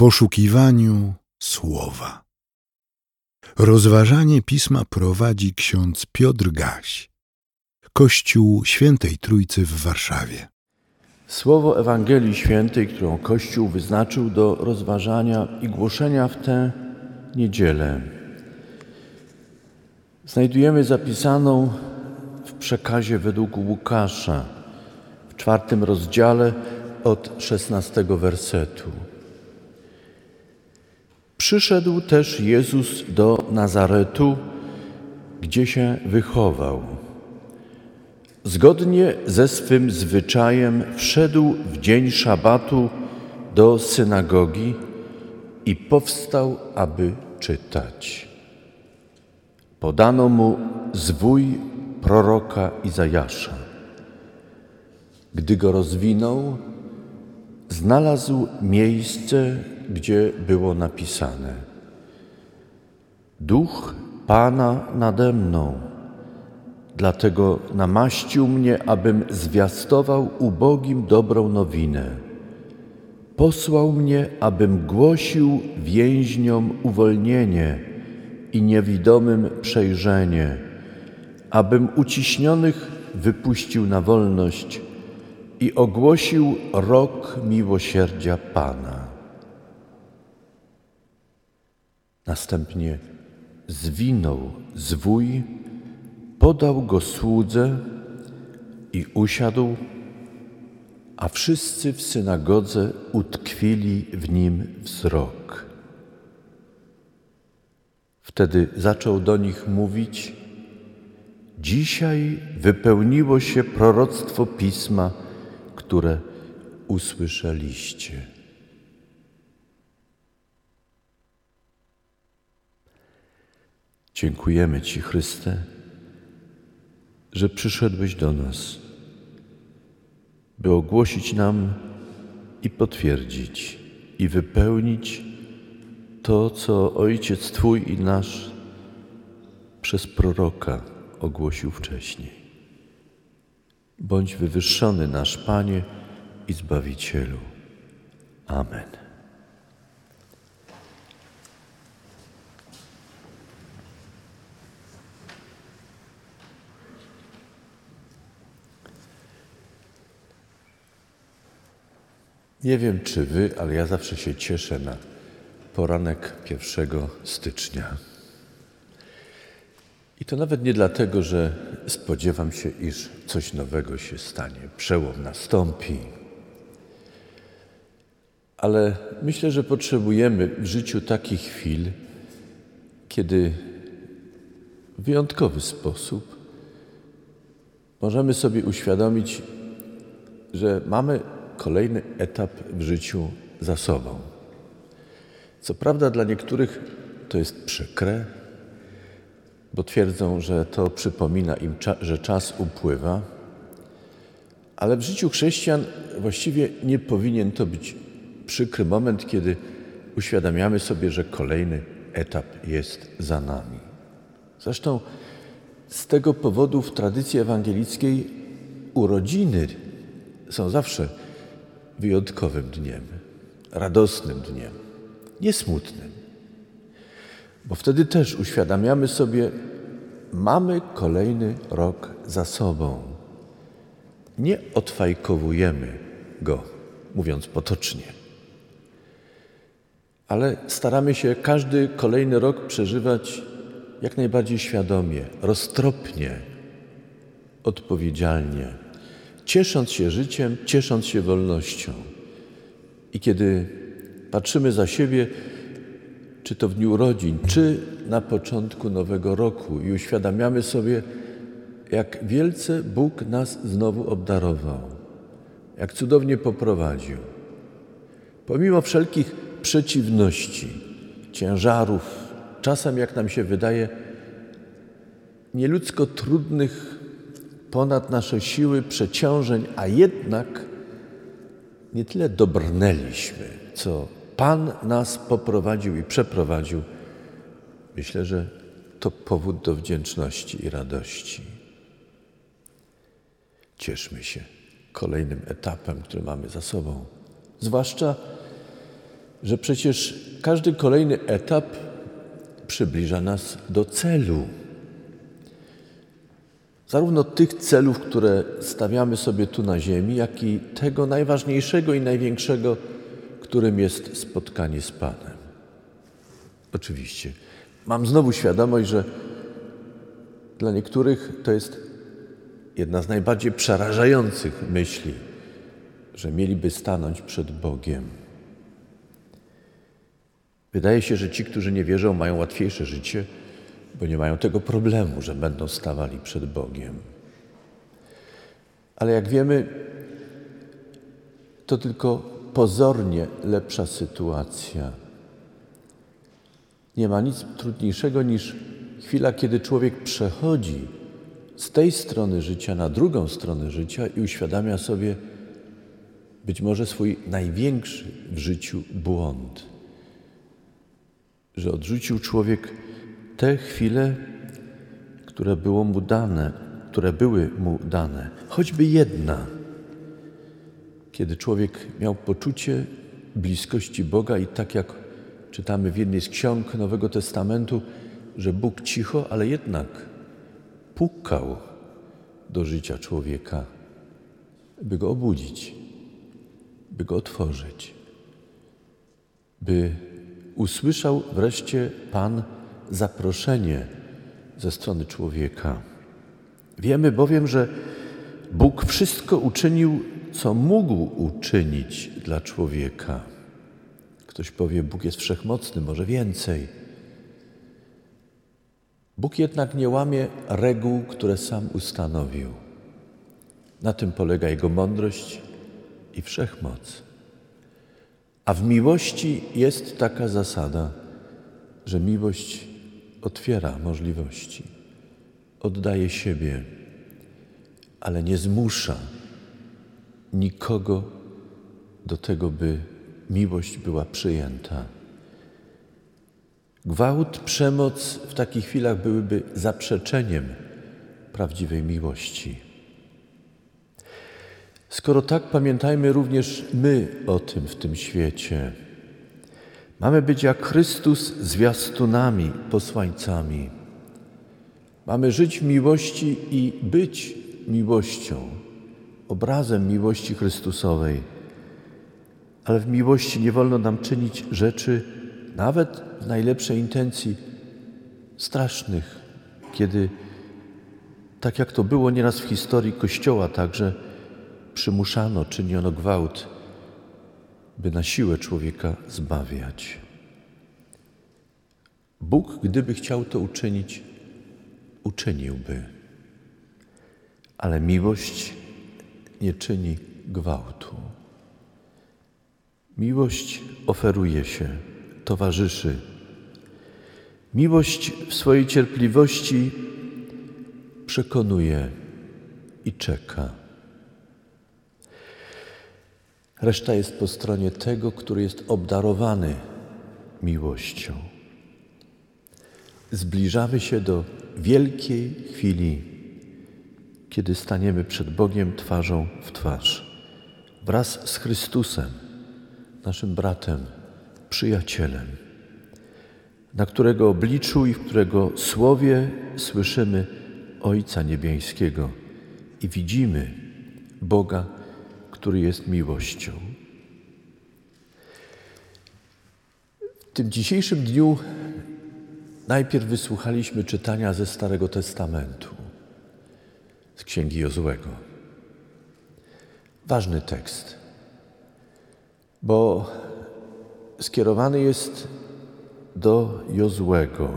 poszukiwaniu słowa. Rozważanie pisma prowadzi ksiądz Piotr Gaś, Kościół Świętej Trójcy w Warszawie. Słowo Ewangelii Świętej, którą Kościół wyznaczył do rozważania i głoszenia w tę niedzielę, znajdujemy zapisaną w przekazie według Łukasza w czwartym rozdziale od szesnastego wersetu. Przyszedł też Jezus do Nazaretu, gdzie się wychował. Zgodnie ze swym zwyczajem wszedł w dzień szabatu do synagogi i powstał, aby czytać. Podano mu zwój proroka Izajasza. Gdy go rozwinął, znalazł miejsce, gdzie było napisane: Duch Pana nade mną, dlatego namaścił mnie, abym zwiastował ubogim dobrą nowinę. Posłał mnie, abym głosił więźniom uwolnienie i niewidomym przejrzenie, abym uciśnionych wypuścił na wolność i ogłosił rok miłosierdzia Pana. Następnie zwinął zwój, podał go słudze i usiadł, a wszyscy w synagodze utkwili w nim wzrok. Wtedy zaczął do nich mówić: Dzisiaj wypełniło się proroctwo pisma, które usłyszeliście. Dziękujemy Ci, Chryste, że przyszedłeś do nas, by ogłosić nam i potwierdzić, i wypełnić to, co Ojciec Twój i nasz przez proroka ogłosił wcześniej. Bądź wywyższony nasz Panie i Zbawicielu. Amen. Nie wiem czy wy, ale ja zawsze się cieszę na poranek 1 stycznia. I to nawet nie dlatego, że spodziewam się, iż coś nowego się stanie, przełom nastąpi, ale myślę, że potrzebujemy w życiu takich chwil, kiedy w wyjątkowy sposób możemy sobie uświadomić, że mamy kolejny etap w życiu za sobą. Co prawda dla niektórych to jest przykre, bo twierdzą, że to przypomina im, że czas upływa, ale w życiu chrześcijan właściwie nie powinien to być przykry moment, kiedy uświadamiamy sobie, że kolejny etap jest za nami. Zresztą z tego powodu w tradycji ewangelickiej urodziny są zawsze wyjątkowym dniem, radosnym dniem, niesmutnym. Bo wtedy też uświadamiamy sobie, mamy kolejny rok za sobą. Nie odfajkowujemy go, mówiąc potocznie, ale staramy się każdy kolejny rok przeżywać jak najbardziej świadomie, roztropnie, odpowiedzialnie, ciesząc się życiem, ciesząc się wolnością. I kiedy patrzymy za siebie, czy to w dniu urodzin, czy na początku nowego roku i uświadamiamy sobie, jak wielce Bóg nas znowu obdarował, jak cudownie poprowadził. Pomimo wszelkich przeciwności, ciężarów, czasem, jak nam się wydaje, nieludzko trudnych ponad nasze siły przeciążeń, a jednak nie tyle dobrnęliśmy, co Pan nas poprowadził i przeprowadził. Myślę, że to powód do wdzięczności i radości. Cieszmy się kolejnym etapem, który mamy za sobą. Zwłaszcza że przecież każdy kolejny etap przybliża nas do celu. Zarówno tych celów, które stawiamy sobie tu na Ziemi, jak i tego najważniejszego i największego, którym jest spotkanie z Panem. Oczywiście. Mam znowu świadomość, że dla niektórych to jest jedna z najbardziej przerażających myśli, że mieliby stanąć przed Bogiem. Wydaje się, że ci, którzy nie wierzą, mają łatwiejsze życie, bo nie mają tego problemu, że będą stawali przed Bogiem. Ale jak wiemy, to tylko pozornie lepsza sytuacja. Nie ma nic trudniejszego niż chwila, kiedy człowiek przechodzi z tej strony życia na drugą stronę życia i uświadamia sobie być może swój największy w życiu błąd. Że odrzucił człowiek te chwile, które było mu dane, które były mu dane, choćby jedna, kiedy człowiek miał poczucie bliskości Boga i tak jak czytamy w jednej z ksiąg Nowego Testamentu, że Bóg cicho, ale jednak pukał do życia człowieka, by go obudzić, by go otworzyć, by usłyszał wreszcie Pan zaproszenie ze strony człowieka. Wiemy bowiem, że Bóg wszystko uczynił, co mógł uczynić dla człowieka. Ktoś powie, Bóg jest wszechmocny, może więcej. Bóg jednak nie łamie reguł, które sam ustanowił. Na tym polega Jego mądrość i wszechmoc. A w miłości jest taka zasada, że miłość otwiera możliwości, oddaje siebie, ale nie zmusza nikogo do tego, by miłość była przyjęta. Gwałt, przemoc w takich chwilach byłyby zaprzeczeniem prawdziwej miłości. Skoro tak, pamiętajmy również my o tym w tym świecie. Mamy być jak Chrystus zwiastunami, posłańcami. Mamy żyć w miłości i być miłością, obrazem miłości Chrystusowej. Ale w miłości nie wolno nam czynić rzeczy, nawet w najlepszej intencji, strasznych, kiedy, tak jak to było nieraz w historii Kościoła także, przymuszano, czyniono gwałt, by na siłę człowieka zbawiać. Bóg, gdyby chciał to uczynić, uczyniłby. Ale miłość nie czyni gwałtu. Miłość oferuje się, towarzyszy. Miłość w swojej cierpliwości przekonuje i czeka. Reszta jest po stronie tego, który jest obdarowany miłością. Zbliżamy się do wielkiej chwili, kiedy staniemy przed Bogiem twarzą w twarz, wraz z Chrystusem, naszym bratem, przyjacielem, na którego obliczu i w którego słowie słyszymy Ojca Niebieskiego i widzimy Boga który jest miłością. W tym dzisiejszym dniu najpierw wysłuchaliśmy czytania ze Starego Testamentu, z Księgi Jozłego. Ważny tekst, bo skierowany jest do Jozłego,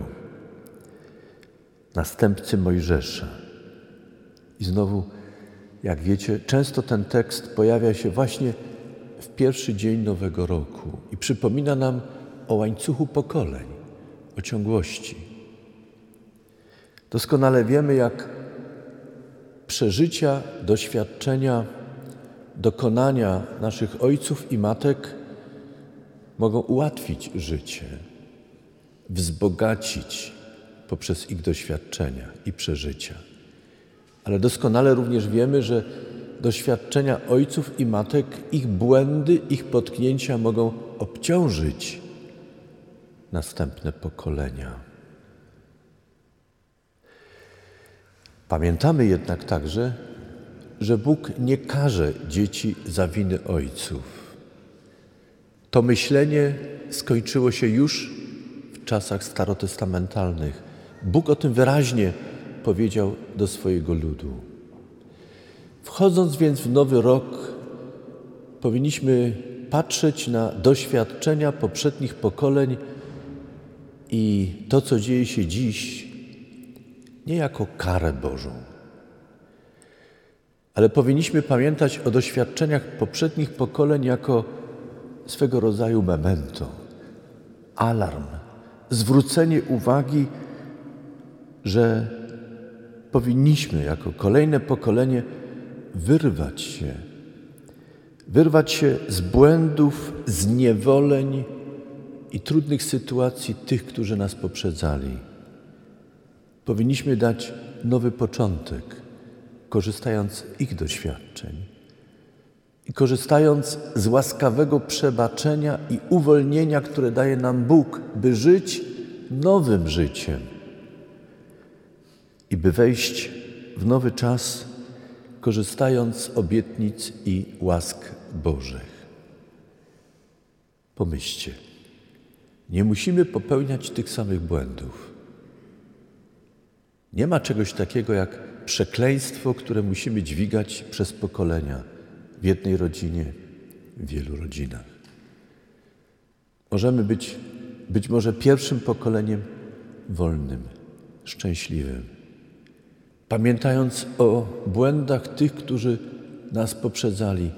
następcy Mojżesza. I znowu jak wiecie, często ten tekst pojawia się właśnie w pierwszy dzień Nowego Roku i przypomina nam o łańcuchu pokoleń, o ciągłości. Doskonale wiemy, jak przeżycia, doświadczenia, dokonania naszych ojców i matek mogą ułatwić życie, wzbogacić poprzez ich doświadczenia i przeżycia ale doskonale również wiemy, że doświadczenia ojców i matek, ich błędy, ich potknięcia mogą obciążyć następne pokolenia. Pamiętamy jednak także, że Bóg nie karze dzieci za winy ojców. To myślenie skończyło się już w czasach starotestamentalnych. Bóg o tym wyraźnie powiedział do swojego ludu. Wchodząc więc w nowy rok, powinniśmy patrzeć na doświadczenia poprzednich pokoleń i to, co dzieje się dziś, nie jako karę Bożą, ale powinniśmy pamiętać o doświadczeniach poprzednich pokoleń jako swego rodzaju memento, alarm, zwrócenie uwagi, że powinniśmy jako kolejne pokolenie wyrwać się, wyrwać się z błędów, z niewoleń i trudnych sytuacji tych, którzy nas poprzedzali. Powinniśmy dać nowy początek, korzystając z ich doświadczeń i korzystając z łaskawego przebaczenia i uwolnienia, które daje nam Bóg, by żyć nowym życiem i by wejść w nowy czas, korzystając z obietnic i łask Bożych. Pomyślcie, nie musimy popełniać tych samych błędów. Nie ma czegoś takiego jak przekleństwo, które musimy dźwigać przez pokolenia w jednej rodzinie, w wielu rodzinach. Możemy być być może pierwszym pokoleniem wolnym, szczęśliwym, pamiętając o błędach tych, którzy nas poprzedzali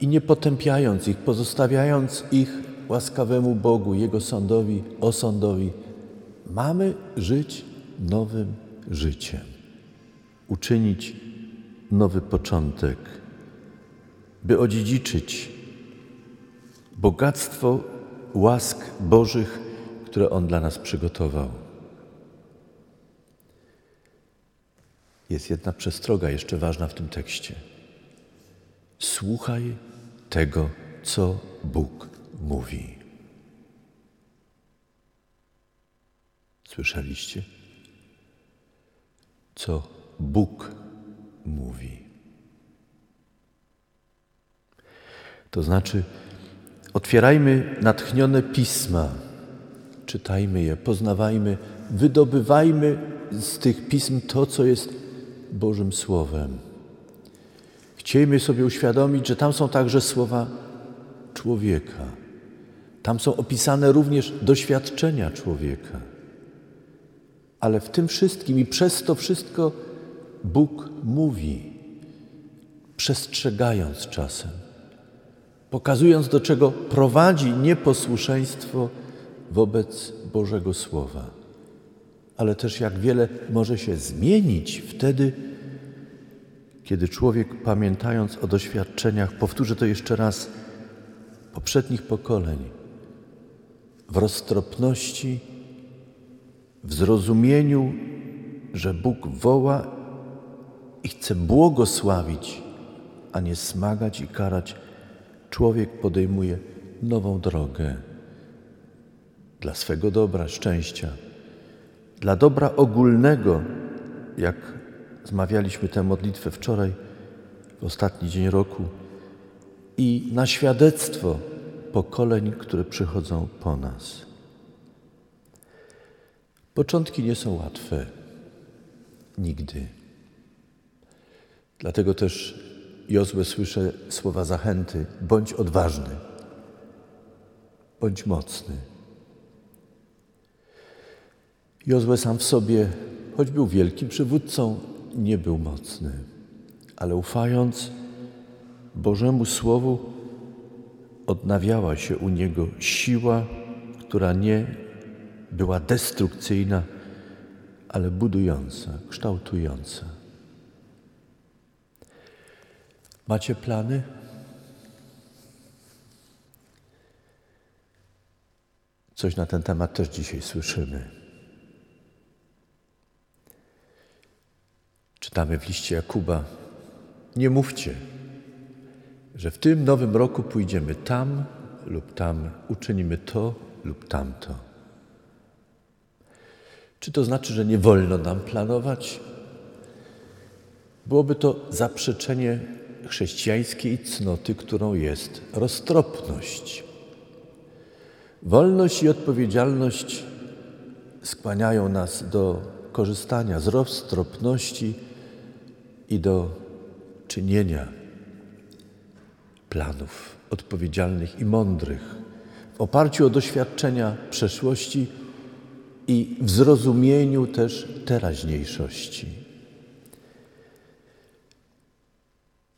i nie potępiając ich, pozostawiając ich łaskawemu Bogu, Jego sądowi, osądowi, mamy żyć nowym życiem, uczynić nowy początek, by odziedziczyć bogactwo łask Bożych, które On dla nas przygotował. Jest jedna przestroga jeszcze ważna w tym tekście. Słuchaj tego, co Bóg mówi. Słyszeliście? Co Bóg mówi. To znaczy, otwierajmy natchnione pisma, czytajmy je, poznawajmy, wydobywajmy z tych pism to, co jest Bożym Słowem. Chciejmy sobie uświadomić, że tam są także słowa człowieka. Tam są opisane również doświadczenia człowieka. Ale w tym wszystkim i przez to wszystko Bóg mówi, przestrzegając czasem, pokazując do czego prowadzi nieposłuszeństwo wobec Bożego Słowa. Ale też jak wiele może się zmienić wtedy, kiedy człowiek, pamiętając o doświadczeniach, powtórzę to jeszcze raz, poprzednich pokoleń, w roztropności, w zrozumieniu, że Bóg woła i chce błogosławić, a nie smagać i karać, człowiek podejmuje nową drogę dla swego dobra, szczęścia, dla dobra ogólnego, jak zmawialiśmy tę modlitwę wczoraj, w ostatni dzień roku, i na świadectwo pokoleń, które przychodzą po nas. Początki nie są łatwe. Nigdy. Dlatego też Jozue słyszę słowa zachęty: bądź odważny, bądź mocny. Jozue sam w sobie, choć był wielkim przywódcą, nie był mocny, ale ufając Bożemu Słowu, odnawiała się u niego siła, która nie była destrukcyjna, ale budująca, kształtująca. Macie plany? Coś na ten temat też dzisiaj słyszymy. Czytamy w liście Jakuba: Nie mówcie, że w tym nowym roku pójdziemy tam lub tam, uczynimy to lub tamto. Czy to znaczy, że nie wolno nam planować? Byłoby to zaprzeczenie chrześcijańskiej cnoty, którą jest roztropność. Wolność i odpowiedzialność skłaniają nas do korzystania z roztropności i do czynienia planów odpowiedzialnych i mądrych w oparciu o doświadczenia przeszłości i w zrozumieniu też teraźniejszości.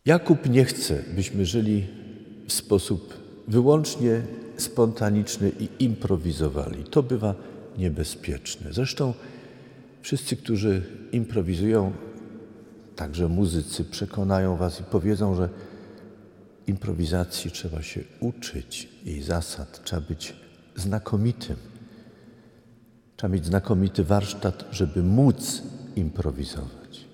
Jakub nie chce, byśmy żyli w sposób wyłącznie spontaniczny i improwizowali. To bywa niebezpieczne. Zresztą wszyscy, którzy improwizują, także muzycy, przekonają Was i powiedzą, że improwizacji trzeba się uczyć, jej zasad, trzeba być znakomitym. Trzeba mieć znakomity warsztat, żeby móc improwizować.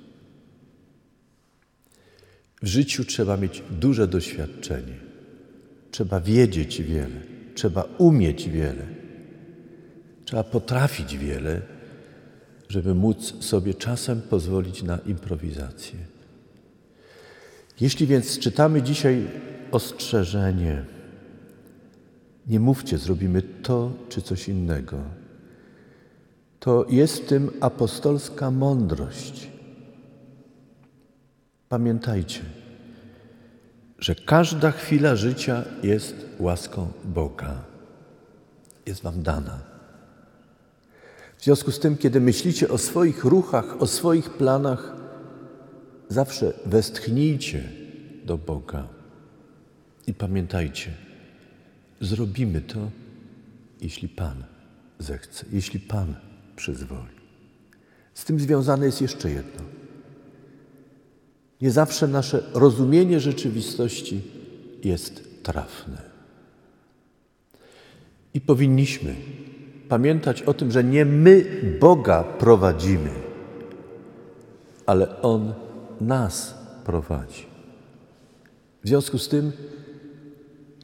W życiu trzeba mieć duże doświadczenie, trzeba wiedzieć wiele, trzeba umieć wiele, trzeba potrafić wiele, żeby móc sobie czasem pozwolić na improwizację. Jeśli więc czytamy dzisiaj ostrzeżenie, nie mówcie, zrobimy to czy coś innego, to jest w tym apostolska mądrość. Pamiętajcie, że każda chwila życia jest łaską Boga. Jest Wam dana. W związku z tym, kiedy myślicie o swoich ruchach, o swoich planach, zawsze westchnijcie do Boga i pamiętajcie, zrobimy to, jeśli Pan zechce, jeśli Pan przyzwoli. Z tym związane jest jeszcze jedno. Nie zawsze nasze rozumienie rzeczywistości jest trafne. I powinniśmy pamiętać o tym, że nie my Boga prowadzimy, ale On nas prowadzi. W związku z tym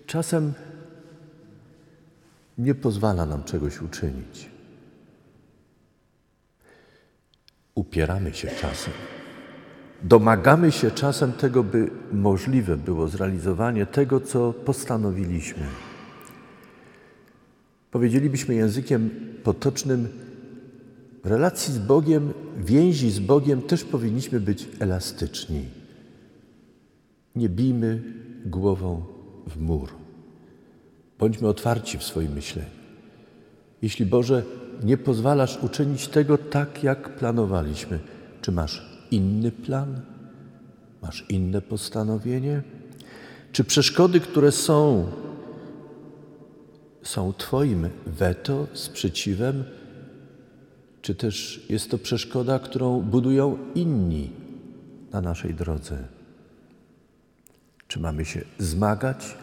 czasem nie pozwala nam czegoś uczynić. Upieramy się czasem. Domagamy się czasem tego, by możliwe było zrealizowanie tego, co postanowiliśmy. Powiedzielibyśmy językiem potocznym, w relacji z Bogiem, więzi z Bogiem też powinniśmy być elastyczni. Nie bijmy głową w mur. Bądźmy otwarci w swoim myśleniu. Jeśli Boże, nie pozwalasz uczynić tego tak, jak planowaliśmy, czy masz inny plan? Masz inne postanowienie? Czy przeszkody, które są, są Twoim weto, sprzeciwem, czy też jest to przeszkoda, którą budują inni na naszej drodze? Czy mamy się zmagać,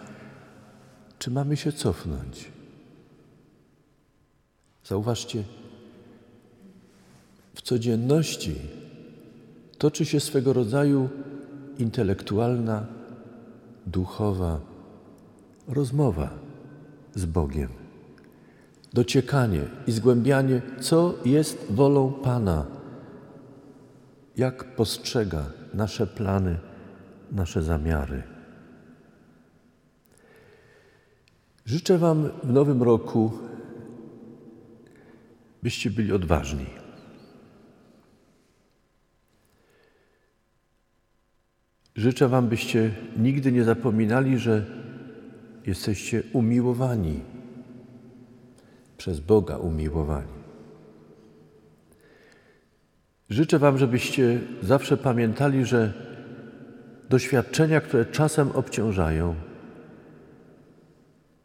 czy mamy się cofnąć? Zauważcie, w codzienności toczy się swego rodzaju intelektualna, duchowa rozmowa z Bogiem. Dociekanie i zgłębianie, co jest wolą Pana, jak postrzega nasze plany, nasze zamiary. Życzę Wam w nowym roku, byście byli odważni. Życzę Wam, byście nigdy nie zapominali, że jesteście umiłowani, przez Boga umiłowani. Życzę Wam, żebyście zawsze pamiętali, że doświadczenia, które czasem obciążają,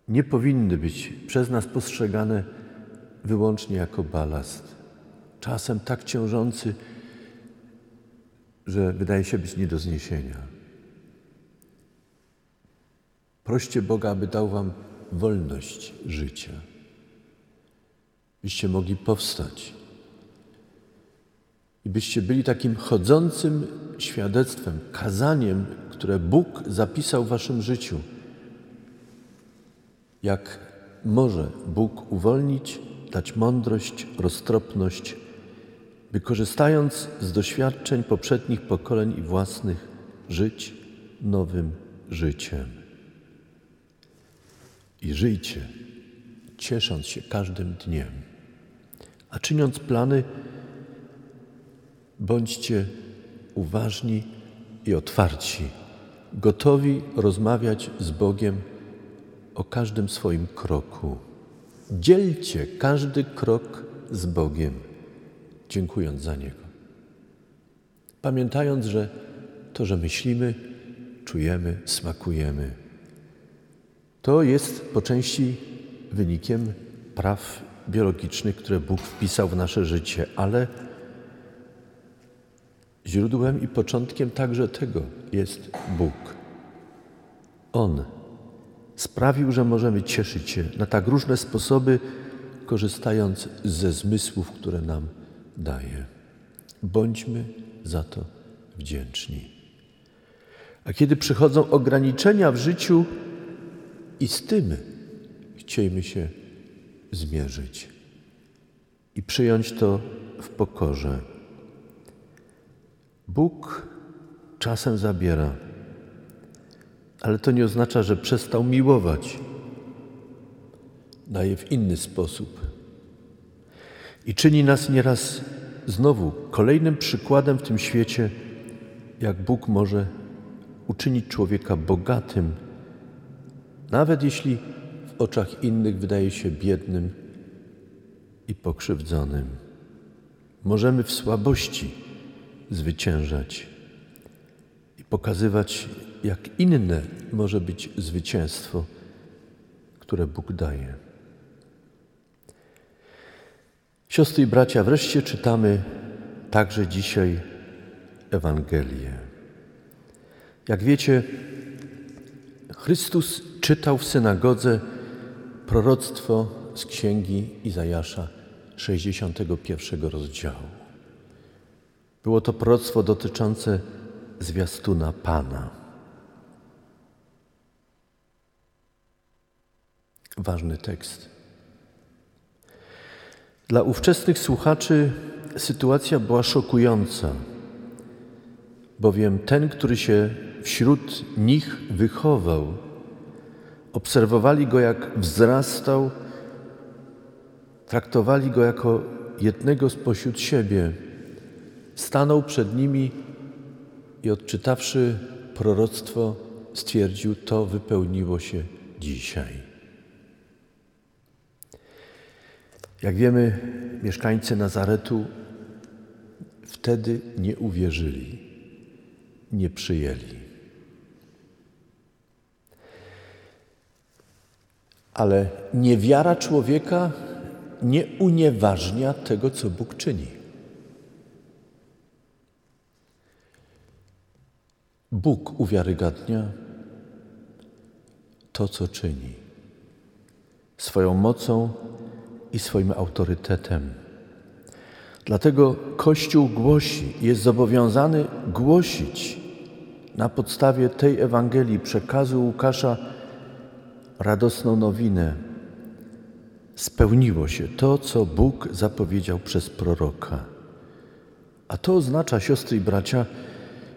nie powinny być przez nas postrzegane wyłącznie jako balast. Czasem tak ciążący, że wydaje się być nie do zniesienia. Proście Boga, aby dał Wam wolność życia, byście mogli powstać i byście byli takim chodzącym świadectwem, kazaniem, które Bóg zapisał w waszym życiu. Jak może Bóg uwolnić, dać mądrość, roztropność, by korzystając z doświadczeń poprzednich pokoleń i własnych, żyć nowym życiem. I żyjcie, ciesząc się każdym dniem. A czyniąc plany, bądźcie uważni i otwarci, gotowi rozmawiać z Bogiem o każdym swoim kroku. Dzielcie każdy krok z Bogiem, dziękując za Niego. Pamiętając, że to, że myślimy, czujemy, smakujemy, to jest po części wynikiem praw biologicznych, które Bóg wpisał w nasze życie, ale źródłem i początkiem także tego jest Bóg. On sprawił, że możemy cieszyć się na tak różne sposoby, korzystając ze zmysłów, które nam daje. Bądźmy za to wdzięczni. A kiedy przychodzą ograniczenia w życiu, i z tym chciejmy się zmierzyć i przyjąć to w pokorze. Bóg czasem zabiera, ale to nie oznacza, że przestał miłować. Daje w inny sposób. I czyni nas nieraz znowu kolejnym przykładem w tym świecie, jak Bóg może uczynić człowieka bogatym, nawet jeśli w oczach innych wydaje się biednym i pokrzywdzonym. Możemy w słabości zwyciężać i pokazywać, jak inne może być zwycięstwo, które Bóg daje. Siostry i bracia, wreszcie czytamy także dzisiaj Ewangelię. Jak wiecie, Chrystus czytał w synagodze proroctwo z księgi Izajasza 61 rozdziału. Było to proroctwo dotyczące zwiastuna Pana. Ważny tekst. Dla ówczesnych słuchaczy sytuacja była szokująca, bowiem ten, który się wśród nich wychował, obserwowali go, jak wzrastał, traktowali go jako jednego spośród siebie. Stanął przed nimi i odczytawszy proroctwo, stwierdził: To wypełniło się dzisiaj. Jak wiemy, mieszkańcy Nazaretu wtedy nie uwierzyli, nie przyjęli. Ale niewiara człowieka nie unieważnia tego, co Bóg czyni. Bóg uwiarygadnia to, co czyni swoją mocą i swoim autorytetem. Dlatego Kościół głosi, jest zobowiązany głosić na podstawie tej Ewangelii, przekazu Łukasza, radosną nowinę. Spełniło się to, co Bóg zapowiedział przez proroka. A to oznacza, siostry i bracia,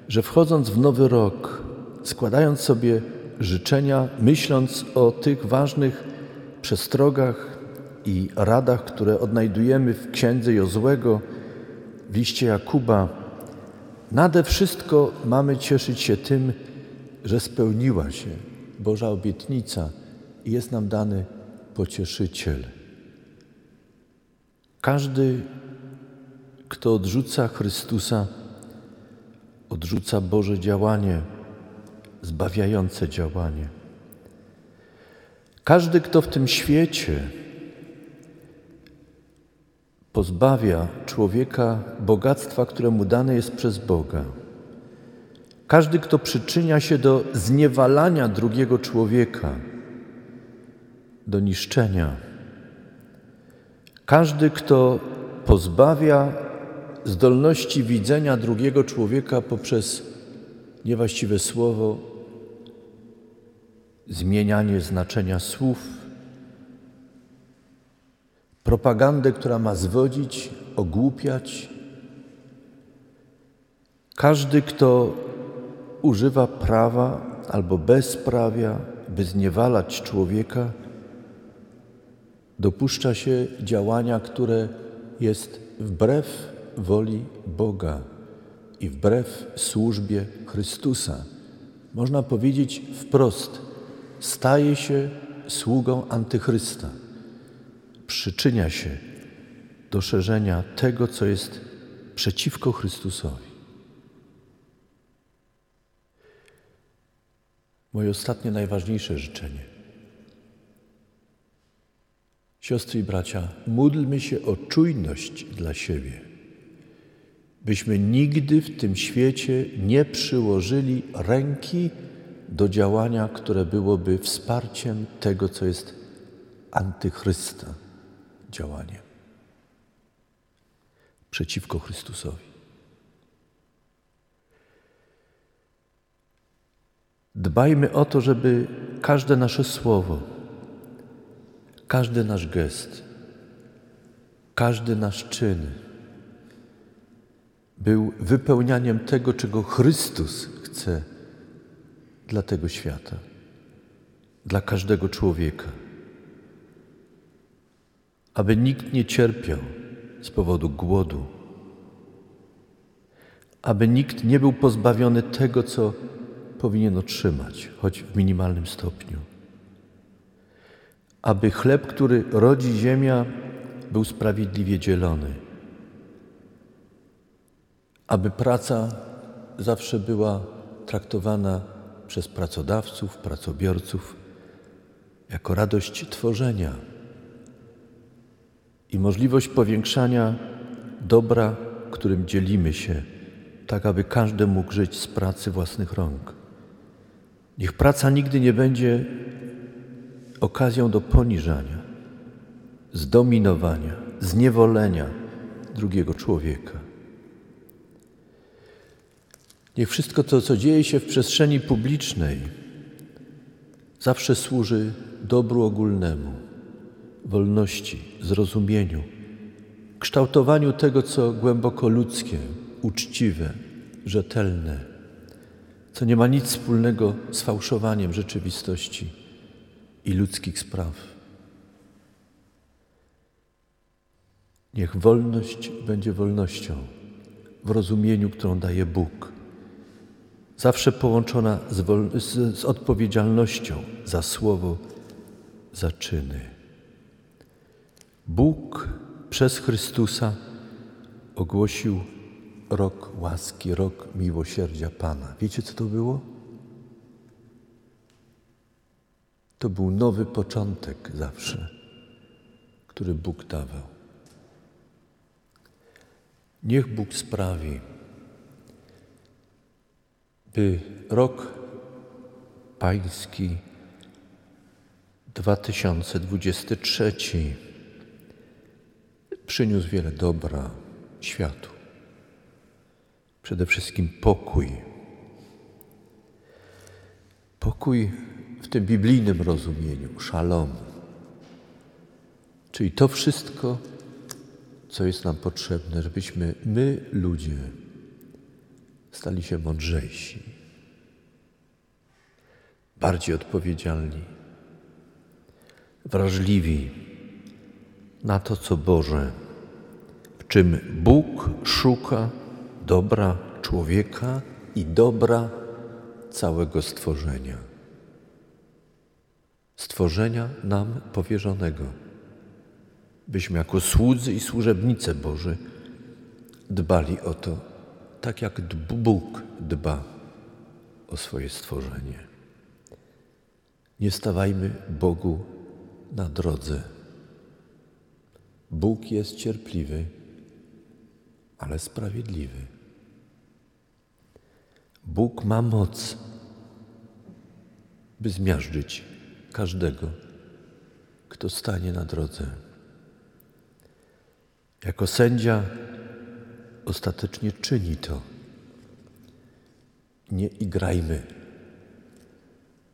że wchodząc w nowy rok, składając sobie życzenia, myśląc o tych ważnych przestrogach i radach, które odnajdujemy w księdze Jozłego, w liście Jakuba, nade wszystko mamy cieszyć się tym, że spełniła się Boża obietnica jest nam dany pocieszyciel. Każdy, kto odrzuca Chrystusa, odrzuca Boże działanie, zbawiające działanie. Każdy, kto w tym świecie pozbawia człowieka bogactwa, które mu dane jest przez Boga, każdy, kto przyczynia się do zniewalania drugiego człowieka, do niszczenia, każdy, kto pozbawia zdolności widzenia drugiego człowieka poprzez niewłaściwe słowo, zmienianie znaczenia słów, propagandę, która ma zwodzić, ogłupiać. Każdy, kto używa prawa albo bezprawia, by zniewalać człowieka, dopuszcza się działania, które jest wbrew woli Boga i wbrew służbie Chrystusa. Można powiedzieć wprost, staje się sługą antychrysta. Przyczynia się do szerzenia tego, co jest przeciwko Chrystusowi. Moje ostatnie, najważniejsze życzenie. Siostry i bracia, módlmy się o czujność dla siebie, byśmy nigdy w tym świecie nie przyłożyli ręki do działania, które byłoby wsparciem tego, co jest antychrysta działaniem przeciwko Chrystusowi. Dbajmy o to, żeby każde nasze słowo, każdy nasz gest, każdy nasz czyn był wypełnianiem tego, czego Chrystus chce dla tego świata, dla każdego człowieka. Aby nikt nie cierpiał z powodu głodu, aby nikt nie był pozbawiony tego, co powinien otrzymać, choć w minimalnym stopniu. Aby chleb, który rodzi ziemia, był sprawiedliwie dzielony. Aby praca zawsze była traktowana przez pracodawców, pracobiorców jako radość tworzenia i możliwość powiększania dobra, którym dzielimy się, tak aby każdy mógł żyć z pracy własnych rąk. Niech praca nigdy nie będzie okazją do poniżania, zdominowania, zniewolenia drugiego człowieka. Niech wszystko to, co dzieje się w przestrzeni publicznej, zawsze służy dobru ogólnemu, wolności, zrozumieniu, kształtowaniu tego, co głęboko ludzkie, uczciwe, rzetelne co nie ma nic wspólnego z fałszowaniem rzeczywistości i ludzkich spraw. Niech wolność będzie wolnością w rozumieniu, którą daje Bóg, zawsze połączona z, z, z odpowiedzialnością za słowo, za czyny. Bóg przez Chrystusa ogłosił rok łaski, rok miłosierdzia Pana. Wiecie, co to było? To był nowy początek zawsze, który Bóg dawał. Niech Bóg sprawi, by rok Pański 2023 przyniósł wiele dobra światu przede wszystkim pokój. Pokój tym biblijnym rozumieniu, szalom. Czyli to wszystko, co jest nam potrzebne, żebyśmy my, ludzie, stali się mądrzejsi, bardziej odpowiedzialni, wrażliwi na to, co Boże, w czym Bóg szuka dobra człowieka i dobra całego stworzenia. Stworzenia nam powierzonego, byśmy jako słudzy i służebnice Boży dbali o to, tak jak Bóg dba o swoje stworzenie. Nie stawajmy Bogu na drodze. Bóg jest cierpliwy, ale sprawiedliwy. Bóg ma moc, by zmiażdżyć każdego, kto stanie na drodze. Jako sędzia ostatecznie czyni to. Nie igrajmy,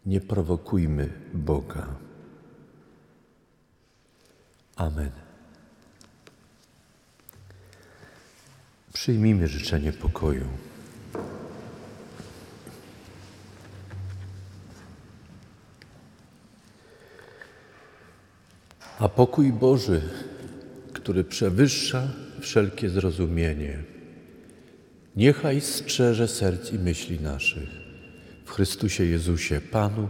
nie prowokujmy Boga. Amen. Przyjmijmy życzenie pokoju. A pokój Boży, który przewyższa wszelkie zrozumienie, niechaj strzeże serc i myśli naszych w Chrystusie Jezusie, Panu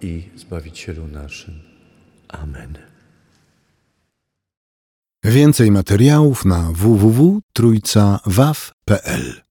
i Zbawicielu naszym. Amen. Więcej materiałów na www.trójcawaw.pl